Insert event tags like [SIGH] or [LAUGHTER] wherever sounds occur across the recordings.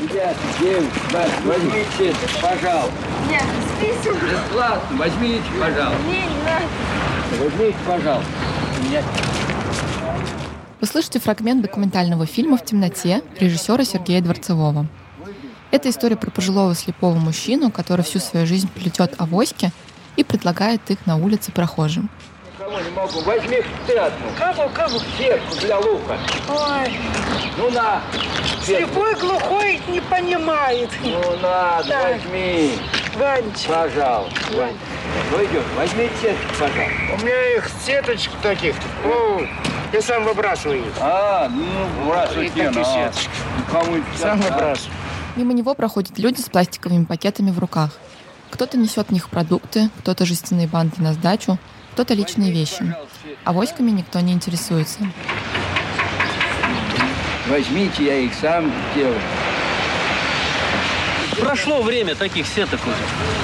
Ребят, девушки, возьмите, пожалуйста. Нет, список. Бесплатно, возьмите, пожалуйста. Не, не надо. Возьмите, пожалуйста. Нет. Вы слышите фрагмент документального фильма «В темноте» режиссера Сергея Дворцевого. Это история про пожилого слепого мужчину, который всю свою жизнь плетет авоськи и предлагает их на улице прохожим. Кого не могу, возьми ты одну. Кого, кого? Сетку для лука. Ой, Ну на. сетку. слепой, глухой не понимает. Ну на, Так. возьми. Ванечка. Пожалуйста. Вань. Ну идем, возьмите сетку, пожалуйста. У меня их сеточек таких. Ну, я сам выбрасываю их. А, ну, не такие надо. сеточки. Кому-нибудь Сам отдать. выбрасываю. Мимо него проходят люди с пластиковыми пакетами в руках. Кто-то несет в них продукты, кто-то жестяные банки на сдачу, кто-то личные вещи. Авоськами никто не интересуется. Возьмите, я их сам делаю. Прошло время таких сеток уже.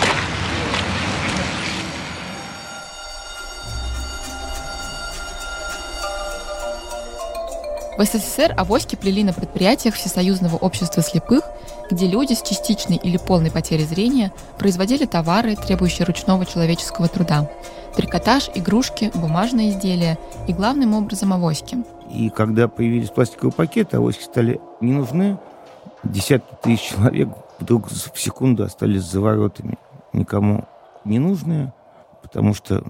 В СССР авоськи плели на предприятиях Всесоюзного общества слепых, где люди с частичной или полной потерей зрения производили товары, требующие ручного человеческого труда. Трикотаж, игрушки, бумажные изделия и главным образом авоськи. И когда появились пластиковые пакеты, авоськи стали не нужны. Десятки тысяч человек вдруг в секунду остались за воротами. Никому не нужные, потому что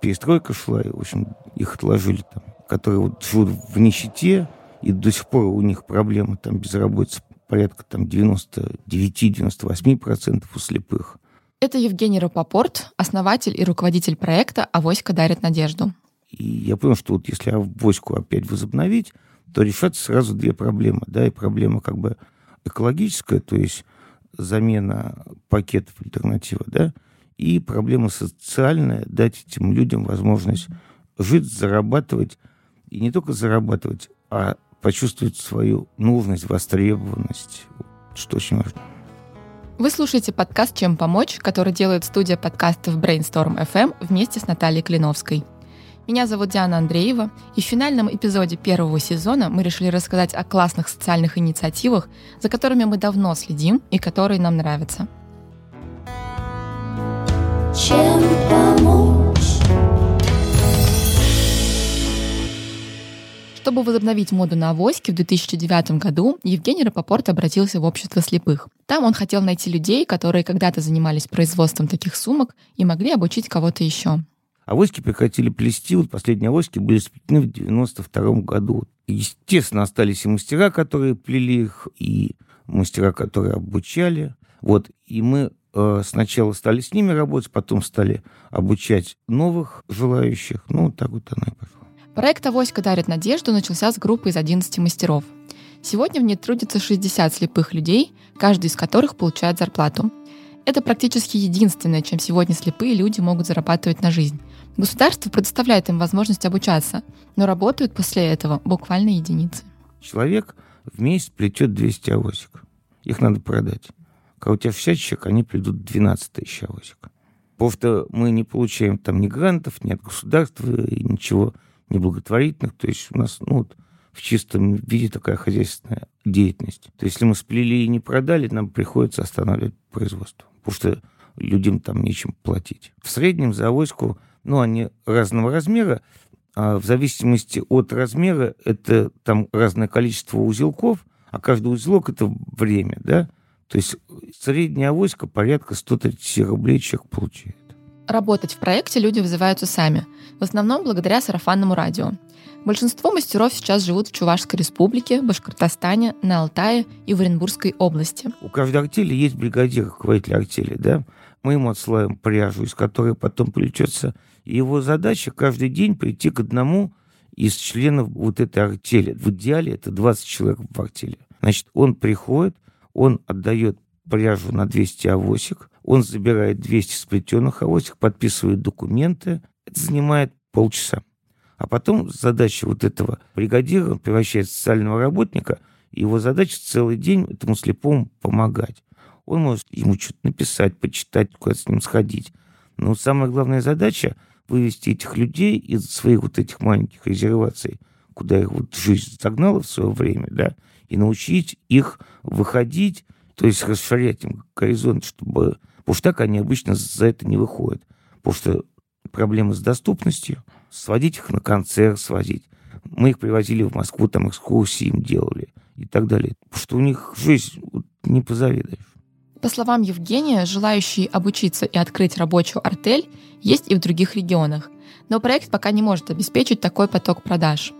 перестройка шла, и, в общем, их отложили там. Которые вот живут в нищете, и до сих пор у них проблемы, там безработица порядка там 99-98% у слепых. Это Евгений Рапопорт, основатель и руководитель проекта «Авоська дарит надежду». И я понял, что вот если авоську опять возобновить, то решатся сразу две проблемы. Да, и проблема как бы экологическая, то есть замена пакетов альтернатива, да, и проблема социальная, дать этим людям возможность жить, зарабатывать, и не только зарабатывать, а почувствовать свою нужность, востребованность, что очень важно. Вы слушаете подкаст «Чем помочь», который делает студия подкастов Brainstorm FM вместе с Натальей Клиновской. Меня зовут Диана Андреева, и в финальном эпизоде первого сезона мы решили рассказать о классных социальных инициативах, за которыми мы давно следим и которые нам нравятся. Чем помочь? Чтобы возобновить моду на авоськи, в 2009 году Евгений Рапопорт обратился в общество слепых. Там он хотел найти людей, которые когда-то занимались производством таких сумок и могли обучить кого-то еще. Авоськи прекратили плести. Вот последние авоськи были сплетены в 92 году. Естественно, остались и мастера, которые плели их, и мастера, которые обучали. Вот. И мы э, сначала стали с ними работать, потом стали обучать новых желающих. Ну, так вот оно и пошло. Проект «Авоська дарит надежду» начался с группы из 11 мастеров. Сегодня в ней трудится 60 слепых людей, каждый из которых получает зарплату. Это практически единственное, чем сегодня слепые люди могут зарабатывать на жизнь. Государство предоставляет им возможность обучаться, но работают после этого буквально единицы. Человек в месяц плетет 200 авосик. Их надо продать. Когда у тебя 60 человек, они плетут 12 тысяч авосик. Что мы не получаем там ни грантов, ни от государства, и ничего неблаготворительных. То есть у нас ну, вот, в чистом виде такая хозяйственная деятельность. То есть если мы сплели и не продали, нам приходится останавливать производство. Потому что людям там нечем платить. В среднем за авоську, ну, они разного размера, а в зависимости от размера это там разное количество узелков, а каждый узелок это время, да? То есть средняя авоська порядка 130 рублей человек получает. Работать в проекте люди вызываются сами, в основном благодаря сарафанному радио. Большинство мастеров сейчас живут в Чувашской республике, Башкортостане, на Алтае и в Оренбургской области. У каждой артели есть бригадир, руководитель артели, да? Мы ему отсылаем пряжу, из которой потом плетется. Его задача каждый день прийти к одному из членов вот этой артели. В идеале это 20 человек в артели. Значит, он приходит, он отдает пряжу на 200 авосик, он забирает 200 сплетенных авосик, подписывает документы. Это занимает полчаса. А потом задача вот этого бригадира, он превращается в социального работника, его задача целый день этому слепому помогать. Он может ему что-то написать, почитать, куда-то с ним сходить. Но самая главная задача — вывести этих людей из своих вот этих маленьких резерваций куда их вот жизнь загнала в свое время, да, и научить их выходить, то есть расширять им горизонт, чтобы... Потому что так они обычно за это не выходят. Потому что проблемы с доступностью, сводить их на концерт, сводить. Мы их привозили в Москву, там экскурсии им делали и так далее. Потому что у них жизнь вот, не позавидуешь. По словам Евгения, желающие обучиться и открыть рабочую артель есть и в других регионах. Но проект пока не может обеспечить такой поток продаж.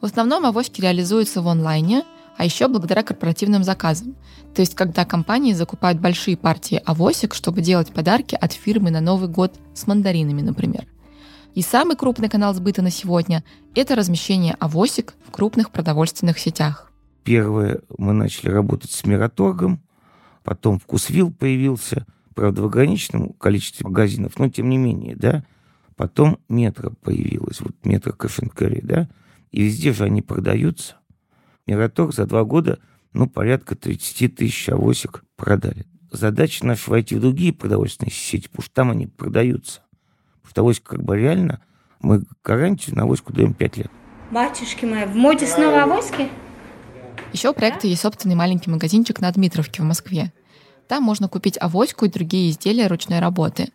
В основном авоськи реализуются в онлайне, а еще благодаря корпоративным заказам. То есть, когда компании закупают большие партии авосик, чтобы делать подарки от фирмы на Новый год с мандаринами, например. И самый крупный канал сбыта на сегодня – это размещение авосик в крупных продовольственных сетях. Первое, мы начали работать с Мираторгом, потом Вкусвилл появился, правда, в ограниченном количестве магазинов, но тем не менее, да. Потом Метро появилась, вот Метро Кэшенкэри, да, и везде же они продаются. Мираторг за два года, ну, порядка 30 тысяч авосик продали. Задача наша войти в другие продовольственные сети, потому что там они продаются. Потому что авоська как бы реально, мы гарантию на авоську даем 5 лет. Батюшки мои, в моде снова авоськи? Еще у проекта есть собственный маленький магазинчик на Дмитровке в Москве. Там можно купить авоську и другие изделия ручной работы.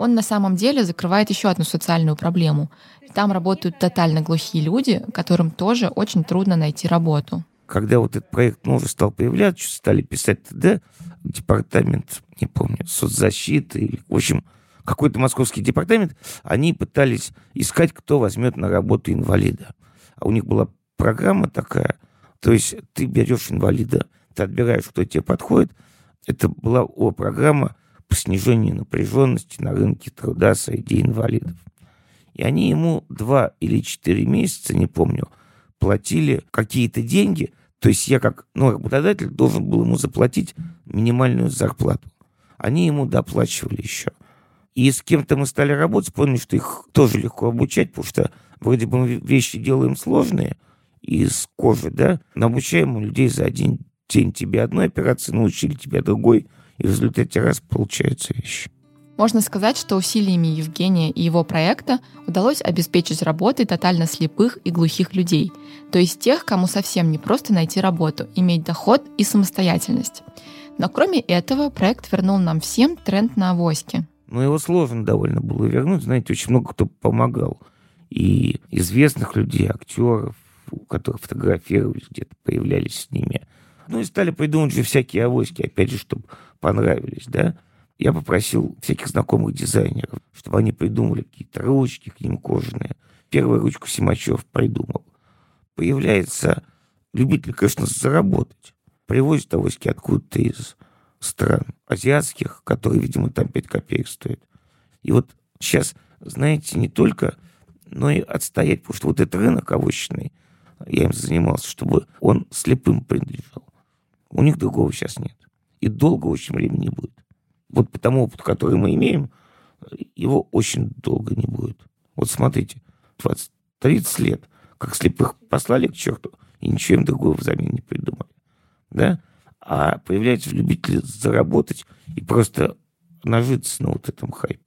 Он на самом деле закрывает еще одну социальную проблему. Там работают тотально глухие люди, которым тоже очень трудно найти работу. Когда вот этот проект ну, уже стал появляться, стали писать ТД, департамент, не помню, соцзащиты, или, в общем, какой-то московский департамент, они пытались искать, кто возьмет на работу инвалида. А у них была программа такая, то есть ты берешь инвалида, ты отбираешь, кто тебе подходит. Это была о, программа по снижению напряженности на рынке труда среди инвалидов. И они ему два или четыре месяца, не помню, платили какие-то деньги. То есть я как ну, работодатель должен был ему заплатить минимальную зарплату. Они ему доплачивали еще. И с кем-то мы стали работать, поняли, что их тоже легко обучать, потому что вроде бы мы вещи делаем сложные из кожи, да, но обучаем людей за один день тебе одной операции, научили тебя другой, и в результате раз получается вещи. Можно сказать, что усилиями Евгения и его проекта удалось обеспечить работой тотально слепых и глухих людей, то есть тех, кому совсем не просто найти работу, иметь доход и самостоятельность. Но кроме этого, проект вернул нам всем тренд на авоськи. Но его сложно довольно было вернуть. Знаете, очень много кто помогал. И известных людей, актеров, у которых фотографировались, где-то появлялись с ними. Ну и стали придумывать же всякие авоськи, опять же, чтобы понравились, да. Я попросил всяких знакомых дизайнеров, чтобы они придумали какие-то ручки к ним кожаные. Первую ручку Симачев придумал. Появляется любитель, конечно, заработать. Привозит авоськи откуда-то из стран азиатских, которые, видимо, там 5 копеек стоят. И вот сейчас, знаете, не только, но и отстоять, потому что вот этот рынок овощный, я им занимался, чтобы он слепым принадлежал. У них другого сейчас нет. И долго очень времени не будет. Вот по тому опыту, который мы имеем, его очень долго не будет. Вот смотрите, 20-30 лет, как слепых послали к черту, и ничего им другого взамен не придумали. Да? А появляются любители заработать и просто нажиться на вот этом хайпе.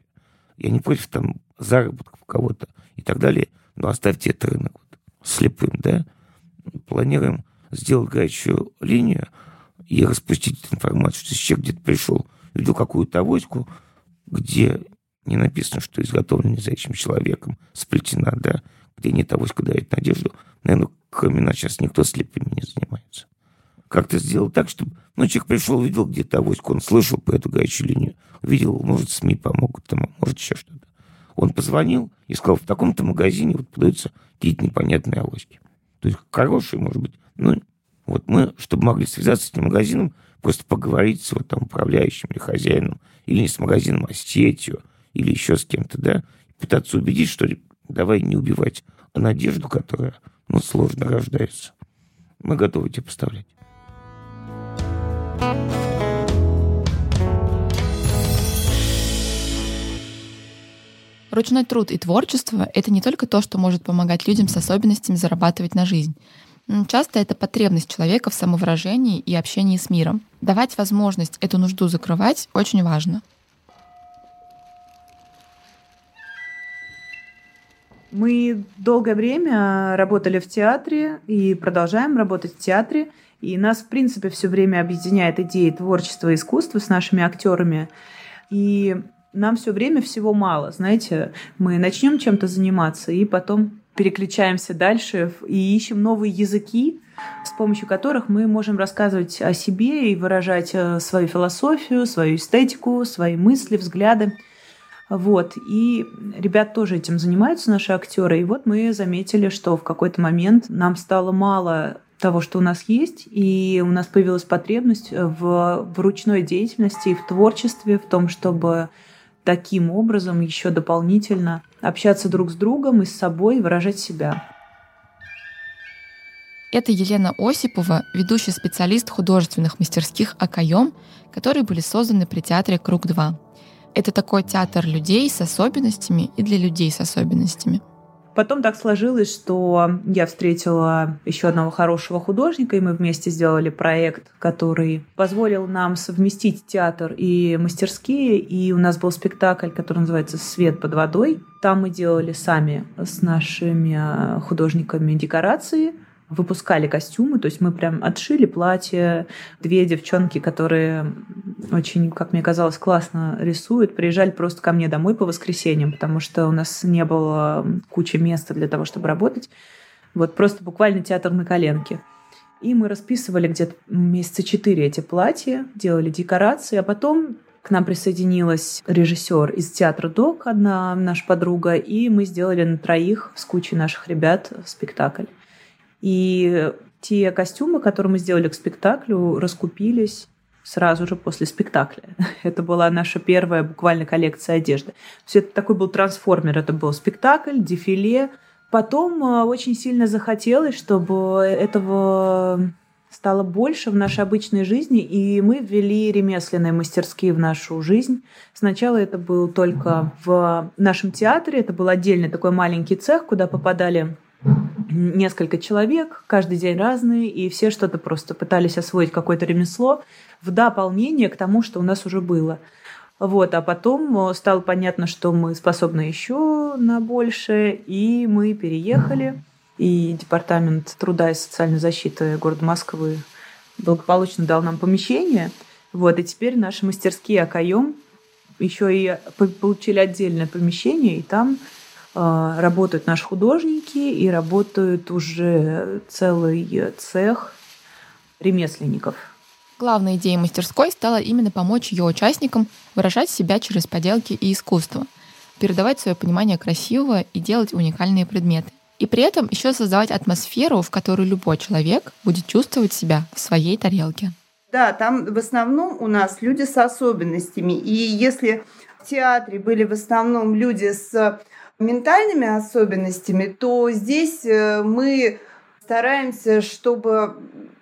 Я не против там заработков кого-то и так далее, но оставьте этот рынок вот, слепым, да? Планируем сделать горячую линию и распустить эту информацию. Если человек где-то пришел, видел какую-то авоську, где не написано, что изготовлена незрячим человеком, сплетена, да, где нет авоська дает надежду, наверное, кроме нас сейчас никто слепыми не занимается как-то сделать так, чтобы... Ну, человек пришел, видел где-то авоську, он слышал по эту горячую линию, видел, может, СМИ помогут, там, может, еще что-то. Он позвонил и сказал, в таком-то магазине вот продаются какие-то непонятные авоськи. То есть хорошие, может быть. Ну, вот мы, чтобы могли связаться с этим магазином, просто поговорить с вот там управляющим или хозяином, или не с магазином, а с сетью, или еще с кем-то, да, пытаться убедить, что давай не убивать надежду, которая, ну, сложно рождается. Мы готовы тебе поставлять. Ручной труд и творчество — это не только то, что может помогать людям с особенностями зарабатывать на жизнь. Часто это потребность человека в самовыражении и общении с миром. Давать возможность эту нужду закрывать очень важно. Мы долгое время работали в театре и продолжаем работать в театре. И нас, в принципе, все время объединяет идеи творчества и искусства с нашими актерами. И нам все время всего мало. Знаете, мы начнем чем-то заниматься, и потом переключаемся дальше и ищем новые языки, с помощью которых мы можем рассказывать о себе и выражать э, свою философию, свою эстетику, свои мысли, взгляды. Вот. И ребят тоже этим занимаются, наши актеры. И вот мы заметили, что в какой-то момент нам стало мало того, что у нас есть, и у нас появилась потребность в, в ручной деятельности и в творчестве, в том, чтобы таким образом еще дополнительно общаться друг с другом и с собой, выражать себя. Это Елена Осипова, ведущий специалист художественных мастерских «Акаем», которые были созданы при театре «Круг-2». Это такой театр людей с особенностями и для людей с особенностями – Потом так сложилось, что я встретила еще одного хорошего художника, и мы вместе сделали проект, который позволил нам совместить театр и мастерские. И у нас был спектакль, который называется «Свет под водой». Там мы делали сами с нашими художниками декорации – выпускали костюмы, то есть мы прям отшили платье. Две девчонки, которые очень, как мне казалось, классно рисуют, приезжали просто ко мне домой по воскресеньям, потому что у нас не было кучи места для того, чтобы работать. Вот просто буквально театр на коленке. И мы расписывали где-то месяца четыре эти платья, делали декорации, а потом к нам присоединилась режиссер из театра ДОК, одна наша подруга, и мы сделали на троих с кучей наших ребят спектакль. И те костюмы, которые мы сделали к спектаклю, раскупились сразу же после спектакля. [LAUGHS] Это была наша первая буквально коллекция одежды. Все это такой был трансформер. Это был спектакль, дефиле. Потом э, очень сильно захотелось, чтобы этого стало больше в нашей обычной жизни, и мы ввели ремесленные мастерские в нашу жизнь. Сначала это был только в нашем театре, это был отдельный такой маленький цех, куда попадали несколько человек, каждый день разные, и все что-то просто пытались освоить какое-то ремесло в дополнение к тому, что у нас уже было. Вот, а потом э, стало понятно, что мы способны еще на большее, и мы переехали. И Департамент труда и социальной защиты города Москвы благополучно дал нам помещение. Вот, и теперь наши мастерские Акаем еще и получили отдельное помещение, и там работают наши художники и работают уже целый цех ремесленников. Главной идеей мастерской стало именно помочь ее участникам выражать себя через поделки и искусство, передавать свое понимание красивого и делать уникальные предметы. И при этом еще создавать атмосферу, в которой любой человек будет чувствовать себя в своей тарелке. Да, там в основном у нас люди с особенностями. И если в театре были в основном люди с ментальными особенностями, то здесь э, мы стараемся, чтобы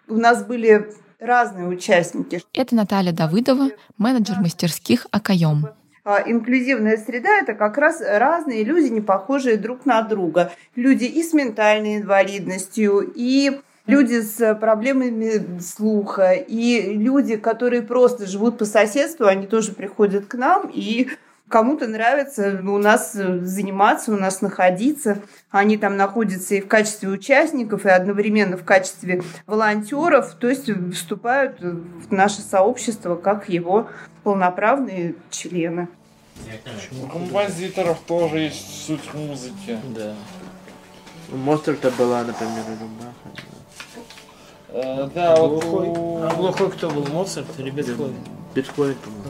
у нас были разные участники. Это Наталья Давыдова, менеджер мастерских «Акаем». А, инклюзивная среда – это как раз разные люди, не похожие друг на друга. Люди и с ментальной инвалидностью, и люди с проблемами слуха, и люди, которые просто живут по соседству, они тоже приходят к нам и Кому-то нравится у нас заниматься, у нас находиться. Они там находятся и в качестве участников, и одновременно в качестве волонтеров, то есть вступают в наше сообщество как его полноправные члены. У композиторов тоже есть суть музыки. Да. У Моцарта была, например, рубаха. Э, да, а вот глухой. у... А глухой кто был? Моцарт или Бетховен? Бетховен, по-моему.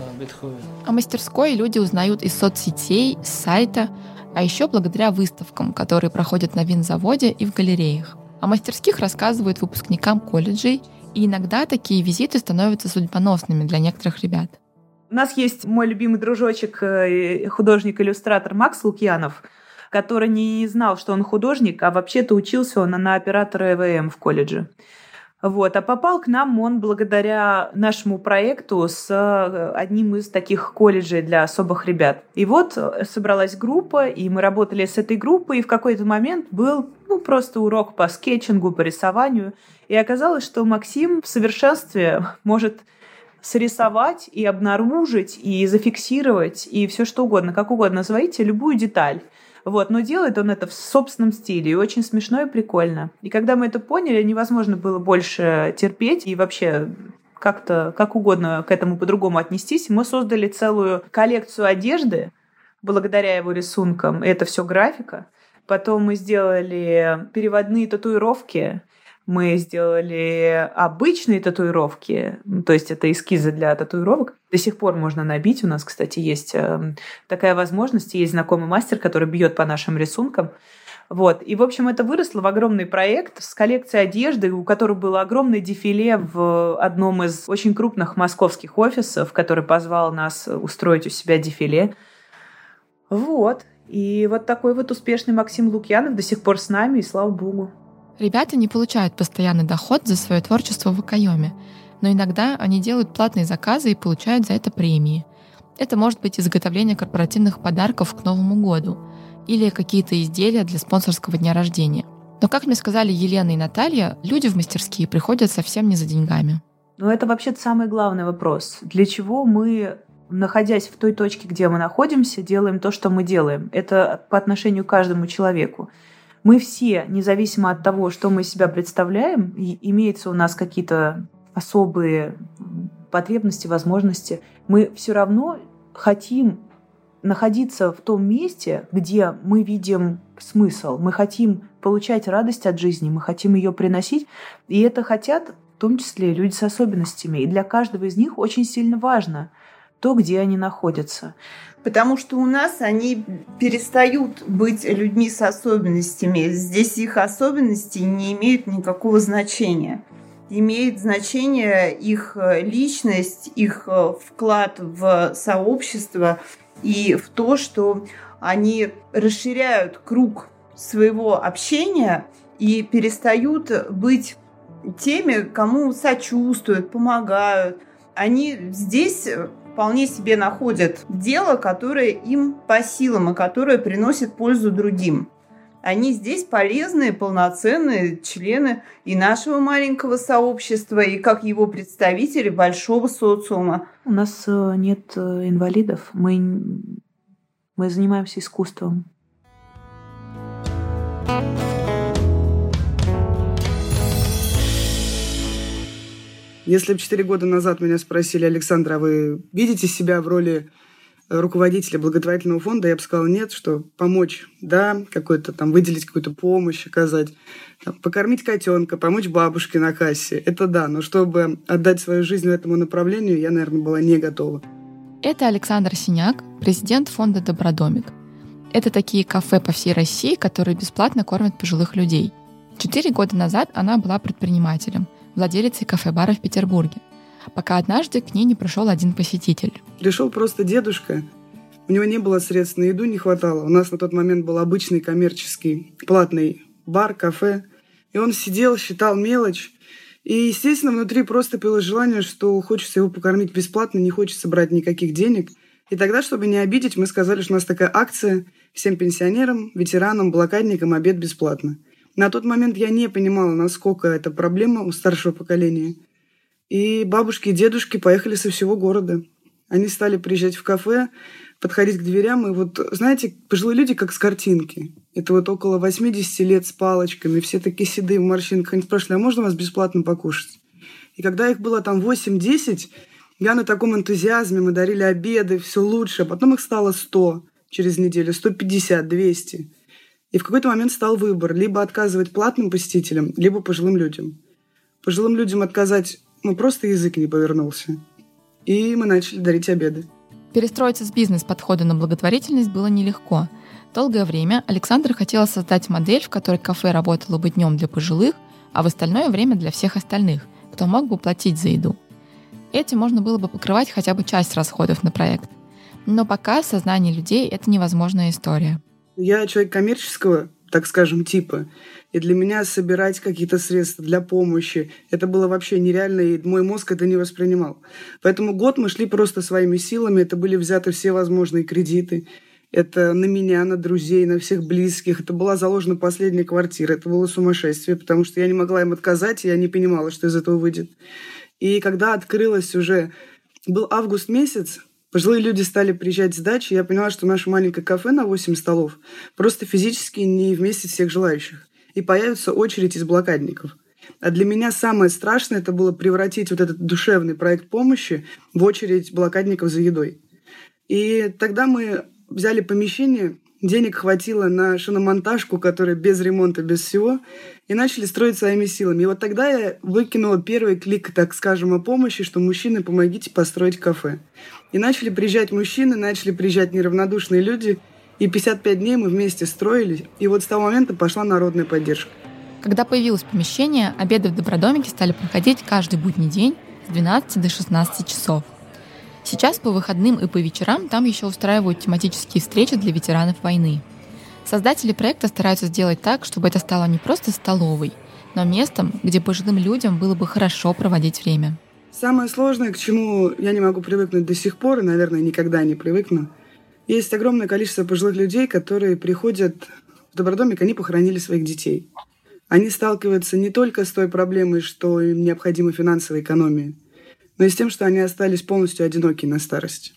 О мастерской люди узнают из соцсетей, с сайта, а еще благодаря выставкам, которые проходят на винзаводе и в галереях. О мастерских рассказывают выпускникам колледжей, и иногда такие визиты становятся судьбоносными для некоторых ребят. У нас есть мой любимый дружочек, э, художник-иллюстратор Макс Лукьянов, который не знал, что он художник, а вообще-то учился он на оператора ЭВМ в колледже. Вот. А попал к нам он благодаря нашему проекту с э, одним из таких колледжей для особых ребят. И вот э, собралась группа, и мы работали с этой группой, и в какой-то момент был ну, просто урок по скетчингу, по рисованию. И оказалось, что Максим в совершенстве [LAUGHS] может срисовать и обнаружить, и зафиксировать, и все что угодно, как угодно назовите, любую деталь Вот, но делает он это в собственном стиле, и очень смешно и прикольно. И когда мы это поняли, невозможно было больше терпеть и вообще как-то, как угодно к этому по-другому отнестись. Мы создали целую коллекцию одежды, благодаря его рисункам. Это все графика. Потом мы сделали переводные татуировки, мы сделали обычные татуировки, ну, то есть это эскизы для татуировок. До сих пор можно набить. У нас, кстати, есть эм, такая возможность. Есть знакомый мастер, который бьет по нашим рисункам. Вот. И, в общем, это выросло в огромный проект с коллекцией одежды, у которой было огромное дефиле в одном из очень крупных московских офисов, который позвал нас устроить у себя дефиле. Вот. И вот такой вот успешный Максим Лукьянов до сих пор с нами, и слава богу. Ребята не получают постоянный доход за свое творчество в Акайоме, но иногда они делают платные заказы и получают за это премии. Это может быть изготовление корпоративных подарков к Новому году или какие-то изделия для спонсорского дня рождения. Но, как мне сказали Елена и Наталья, люди в мастерские приходят совсем не за деньгами. Ну, это вообще самый главный вопрос. Для чего мы находясь в той точке, где мы находимся, делаем то, что мы делаем. Это по отношению к каждому человеку. Мы все, независимо от того, что мы себя представляем, и имеются у нас какие-то особые потребности, возможности, мы все равно хотим находиться в том месте, где мы видим смысл, мы хотим получать радость от жизни, мы хотим ее приносить, и это хотят в том числе люди с особенностями. И для каждого из них очень сильно важно то, где они находятся. Потому что у нас они перестают быть людьми с особенностями. Здесь их особенности не имеют никакого значения. Имеет значение их э, личность, их э, вклад в сообщество и в то, что они расширяют круг своего общения и перестают быть теми, кому сочувствуют, помогают. Они здесь вполне себе находят дело, которое им по силам и которое приносит пользу другим. Они здесь полезные, полноценные члены и нашего маленького сообщества, и как его представители большого социума. У нас э, нет э, инвалидов, мы, мы занимаемся искусством. Если бы четыре года назад меня спросили, Александра, а вы видите себя в роли э, руководителя благотворительного фонда, я бы сказала нет, что помочь, да, какой-то там выделить какую-то помощь, оказать, там, покормить котенка, помочь бабушке на кассе, это да, но чтобы отдать свою жизнь этому направлению, я, наверное, была не готова. Это Александр Синяк, президент фонда «Добродомик». Это такие кафе по всей России, которые бесплатно кормят пожилых людей. Четыре года назад она была предпринимателем – владелицей кафе-бара в Петербурге, пока однажды к ней не пришел один посетитель. Пришел просто дедушка. У него не было средств на еду, не хватало. У нас на тот момент был обычный коммерческий платный бар, кафе. И он сидел, считал мелочь. И, естественно, внутри просто было желание, что хочется его покормить бесплатно, не хочется брать никаких денег. И тогда, чтобы не обидеть, мы сказали, что у нас такая акция всем пенсионерам, ветеранам, блокадникам обед бесплатно. На тот момент я не понимала, насколько это проблема у старшего поколения. И бабушки и дедушки поехали со всего города. Они стали приезжать в кафе, подходить к дверям, и вот, знаете, пожилые люди как с картинки. Это вот около 80 лет с палочками, все такие седые в морщинках. Они спрашивали, а можно вас бесплатно покушать? И когда их было там 8-10, я на таком энтузиазме, мы дарили обеды, все лучше. А потом их стало 100 через неделю, 150, 200. И в какой-то момент стал выбор либо отказывать платным посетителям, либо пожилым людям. Пожилым людям отказать, ну, просто язык не повернулся. И мы начали дарить обеды. Перестроиться с бизнес-подхода на благотворительность было нелегко. Долгое время Александр хотела создать модель, в которой кафе работало бы днем для пожилых, а в остальное время для всех остальных, кто мог бы платить за еду. Этим можно было бы покрывать хотя бы часть расходов на проект. Но пока в сознании людей это невозможная история. Я человек коммерческого, так скажем, типа. И для меня собирать какие-то средства для помощи, это было вообще нереально, и мой мозг это не воспринимал. Поэтому год мы шли просто своими силами, это были взяты все возможные кредиты. Это на меня, на друзей, на всех близких. Это была заложена последняя квартира. Это было сумасшествие, потому что я не могла им отказать, и я не понимала, что из этого выйдет. И когда открылась уже... Был август месяц, Пожилые люди стали приезжать с дачи, я поняла, что наше маленькое кафе на 8 столов просто физически не вместе всех желающих. И появится очередь из блокадников. А для меня самое страшное это было превратить вот этот душевный проект помощи в очередь блокадников за едой. И тогда мы взяли помещение, денег хватило на шиномонтажку, которая без ремонта, без всего, и начали строить своими силами. И вот тогда я выкинула первый клик, так скажем, о помощи, что мужчины, помогите построить кафе. И начали приезжать мужчины, начали приезжать неравнодушные люди, и 55 дней мы вместе строили, и вот с того момента пошла народная поддержка. Когда появилось помещение, обеды в Добродомике стали проходить каждый будний день с 12 до 16 часов. Сейчас по выходным и по вечерам там еще устраивают тематические встречи для ветеранов войны. Создатели проекта стараются сделать так, чтобы это стало не просто столовой, но местом, где пожилым людям было бы хорошо проводить время. Самое сложное, к чему я не могу привыкнуть до сих пор, и, наверное, никогда не привыкну, есть огромное количество пожилых людей, которые приходят в добродомик, они похоронили своих детей. Они сталкиваются не только с той проблемой, что им необходима финансовая экономия, но и с тем, что они остались полностью одиноки на старости.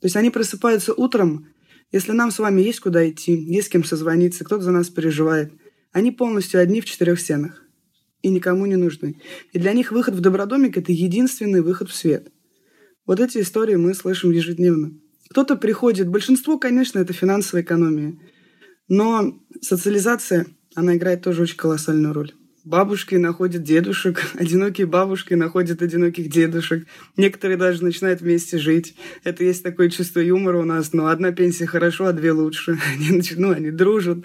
То есть они просыпаются утром, если нам с вами есть куда идти, есть с кем созвониться, кто-то за нас переживает, они полностью одни в четырех стенах и никому не нужны. И для них выход в добродомик – это единственный выход в свет. Вот эти истории мы слышим ежедневно. Кто-то приходит, большинство, конечно, это финансовая экономия, но социализация, она играет тоже очень колоссальную роль. Бабушки находят дедушек, [LAUGHS] одинокие бабушки находят одиноких дедушек. Некоторые даже начинают вместе жить. Это есть такое чувство юмора у нас. Но одна пенсия хорошо, а две лучше. [LAUGHS] Они, ну, они дружат.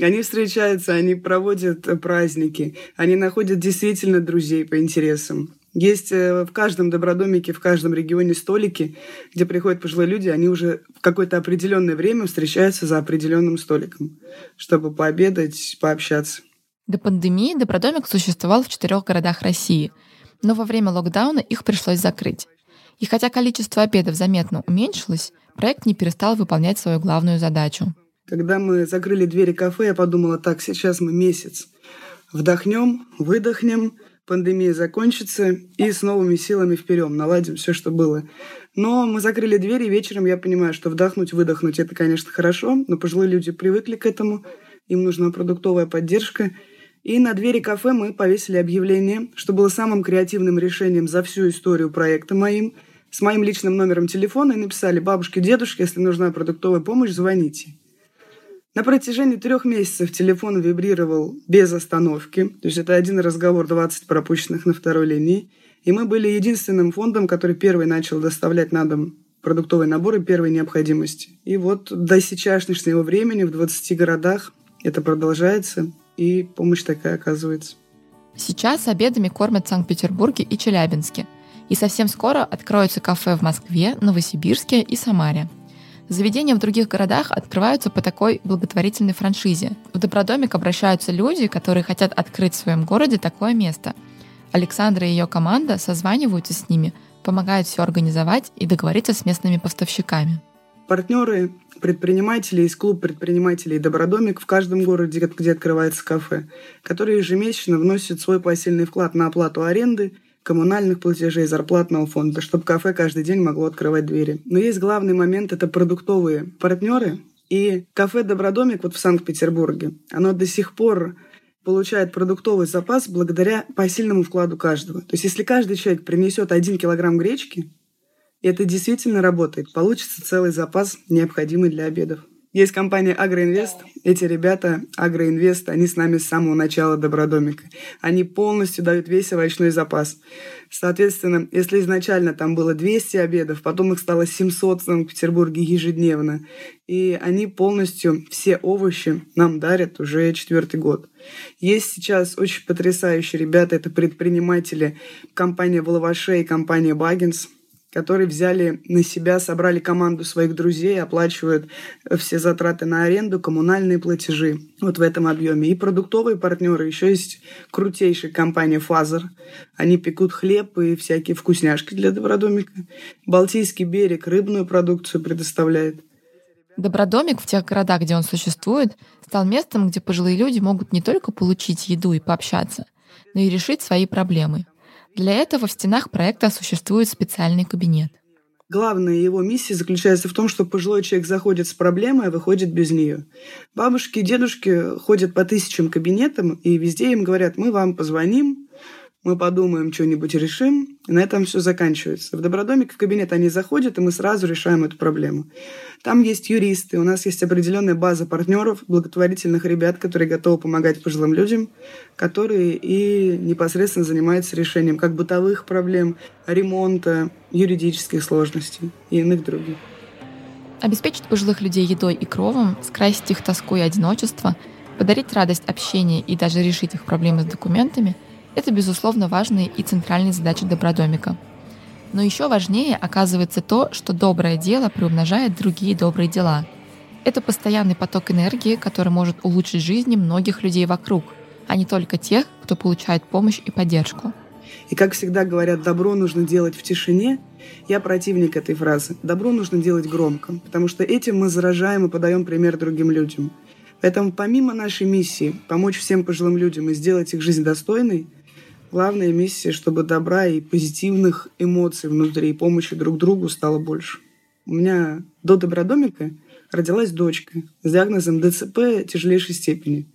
Они встречаются, они проводят праздники. Они находят действительно друзей по интересам. Есть э, в каждом добродомике, в каждом регионе столики, где приходят пожилые люди, они уже в какое-то определенное время встречаются за определенным столиком, чтобы пообедать, пообщаться. До пандемии Добродомик существовал в четырех городах России, но во время локдауна их пришлось закрыть. И хотя количество обедов заметно уменьшилось, проект не перестал выполнять свою главную задачу. Когда мы закрыли двери кафе, я подумала, так, сейчас мы месяц вдохнем, выдохнем, пандемия закончится и с новыми силами вперед наладим все, что было. Но мы закрыли двери, и вечером я понимаю, что вдохнуть, выдохнуть – это, конечно, хорошо, но пожилые люди привыкли к этому, им нужна продуктовая поддержка – и на двери кафе мы повесили объявление, что было самым креативным решением за всю историю проекта моим, с моим личным номером телефона и написали «Бабушке, дедушке, если нужна продуктовая помощь, звоните». На протяжении трех месяцев телефон вибрировал без остановки. То есть это один разговор, 20 пропущенных на второй линии. И мы были единственным фондом, который первый начал доставлять на дом продуктовые наборы первой необходимости. И вот до сейчасшнего времени в 20 городах это продолжается и помощь такая оказывается. Сейчас обедами кормят в Санкт-Петербурге и Челябинске. И совсем скоро откроются кафе в Москве, Новосибирске и Самаре. Заведения в других городах открываются по такой благотворительной франшизе. В Добродомик обращаются люди, которые хотят открыть в своем городе такое место. Александра и ее команда созваниваются с ними, помогают все организовать и договориться с местными поставщиками. Партнеры предприниматели из клуба предпринимателей «Добродомик» в каждом городе, где открывается кафе, которые ежемесячно вносят свой посильный вклад на оплату аренды, коммунальных платежей, зарплатного фонда, чтобы кафе каждый день могло открывать двери. Но есть главный момент – это продуктовые партнеры. И кафе «Добродомик» вот в Санкт-Петербурге, оно до сих пор получает продуктовый запас благодаря посильному вкладу каждого. То есть если каждый человек принесет один килограмм гречки, и это действительно работает. Получится целый запас, необходимый для обедов. Есть компания «Агроинвест». Эти ребята, «Агроинвест», они с нами с самого начала добродомика. Они полностью дают весь овощной запас. Соответственно, если изначально там было 200 обедов, потом их стало 700 в Санкт-Петербурге ежедневно, и они полностью все овощи нам дарят уже четвертый год. Есть сейчас очень потрясающие ребята, это предприниматели, компания «Воловаше» и компания «Baggins», которые взяли на себя, собрали команду своих друзей, оплачивают все затраты на аренду, коммунальные платежи вот в этом объеме. И продуктовые партнеры. Еще есть крутейшая компания «Fazer». Они пекут хлеб и всякие вкусняшки для Добродомика. Балтийский берег рыбную продукцию предоставляет. Добродомик в тех городах, где он существует, стал местом, где пожилые люди могут не только получить еду и пообщаться, но и решить свои проблемы – для этого в стенах проекта существует специальный кабинет. Главная его миссия заключается в том, что пожилой человек заходит с проблемой, а выходит без нее. Бабушки и дедушки ходят по тысячам кабинетам, и везде им говорят, мы вам позвоним, мы подумаем, что-нибудь решим, и на этом все заканчивается. В Добродомик в кабинет они заходят, и мы сразу решаем эту проблему. Там есть юристы, у нас есть определенная база партнеров, благотворительных ребят, которые готовы помогать пожилым людям, которые и непосредственно занимаются решением как бытовых проблем, ремонта, юридических сложностей и иных других. Обеспечить пожилых людей едой и кровом, скрасить их тоску и одиночество, подарить радость общения и даже решить их проблемы с документами – это, безусловно, важные и центральные задачи Добродомика. Но еще важнее оказывается то, что доброе дело приумножает другие добрые дела. Это постоянный поток энергии, который может улучшить жизни многих людей вокруг, а не только тех, кто получает помощь и поддержку. И как всегда говорят, добро нужно делать в тишине, я противник этой фразы. Добро нужно делать громко, потому что этим мы заражаем и подаем пример другим людям. Поэтому помимо нашей миссии помочь всем пожилым людям и сделать их жизнь достойной, Главная миссия, чтобы добра и позитивных эмоций внутри и помощи друг другу стало больше. У меня до Добродомика родилась дочка с диагнозом ДЦП тяжелейшей степени.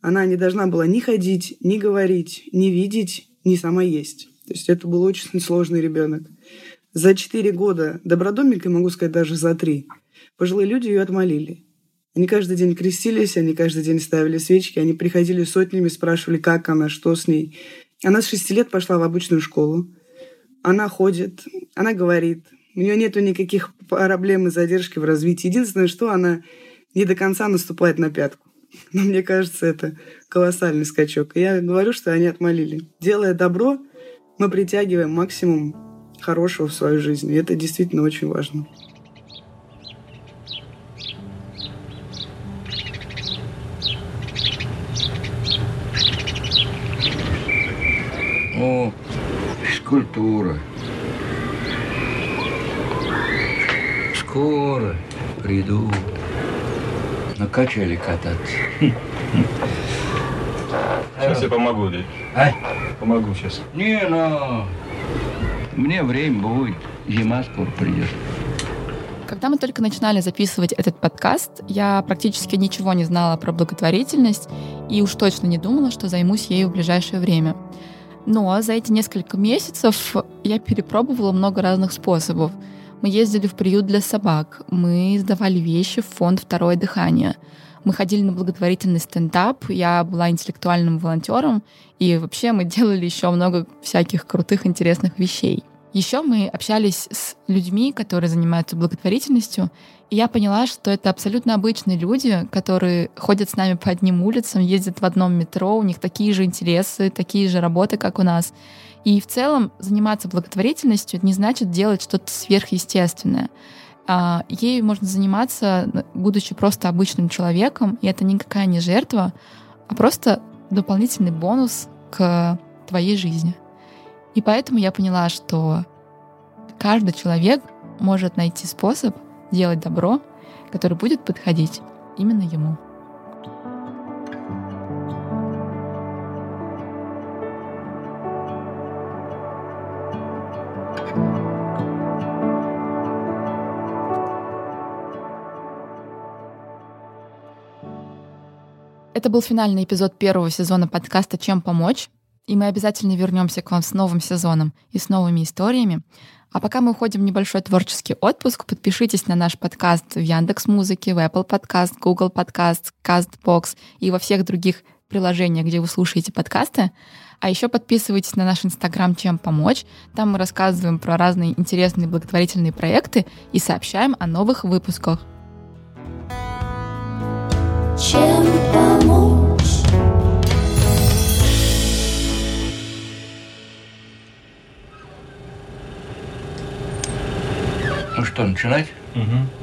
Она не должна была ни ходить, ни говорить, ни видеть, ни сама есть. То есть это был очень сложный ребенок. За четыре года Добродомика, могу сказать, даже за три, пожилые люди ее отмолили. Они каждый день крестились, они каждый день ставили свечки, они приходили сотнями, спрашивали, как она, что с ней. Она с шести лет пошла в обычную школу. Она ходит, она говорит. У нее нету никаких проблем и задержки в развитии. Единственное, что она не до конца наступает на пятку. Но мне кажется, это колоссальный скачок. Я говорю, что они отмолили. Делая добро, мы притягиваем максимум хорошего в свою жизнь. И это действительно очень важно. Физкультура. Скоро приду. На качели кататься. Сейчас я помогу, дядь. А? Помогу сейчас. Не, ну, мне время будет. Зима скоро придет. Когда мы только начинали записывать этот подкаст, я практически ничего не знала про благотворительность и уж точно не думала, что займусь ею в ближайшее время. Но за эти несколько месяцев я перепробовала много разных способов. Мы ездили в приют для собак, мы сдавали вещи в фонд «Второе дыхание», мы ходили на благотворительный стендап, я была интеллектуальным волонтером, и вообще мы делали еще много всяких крутых, интересных вещей. Еще мы общались с людьми, которые занимаются благотворительностью, и я поняла, что это абсолютно обычные люди, которые ходят с нами по одним улицам, ездят в одном метро, у них такие же интересы, такие же работы, как у нас. И в целом заниматься благотворительностью не значит делать что-то сверхъестественное. А, ею можно заниматься, будучи просто обычным человеком, и это никакая не жертва, а просто дополнительный бонус к твоей жизни. И поэтому я поняла, что каждый человек может найти способ делать добро, который будет подходить именно ему. Это был финальный эпизод первого сезона подкаста «Чем помочь?». И мы обязательно вернемся к вам с новым сезоном и с новыми историями. А пока мы уходим в небольшой творческий отпуск, подпишитесь на наш подкаст в Яндекс Музыке, в Apple Podcast, Google Podcast, CastBox и во всех других приложениях, где вы слушаете подкасты. А еще подписывайтесь на наш Инстаграм «Чем помочь». Там мы рассказываем про разные интересные благотворительные проекты и сообщаем о новых выпусках. Чем помочь? Что, начинать? Угу.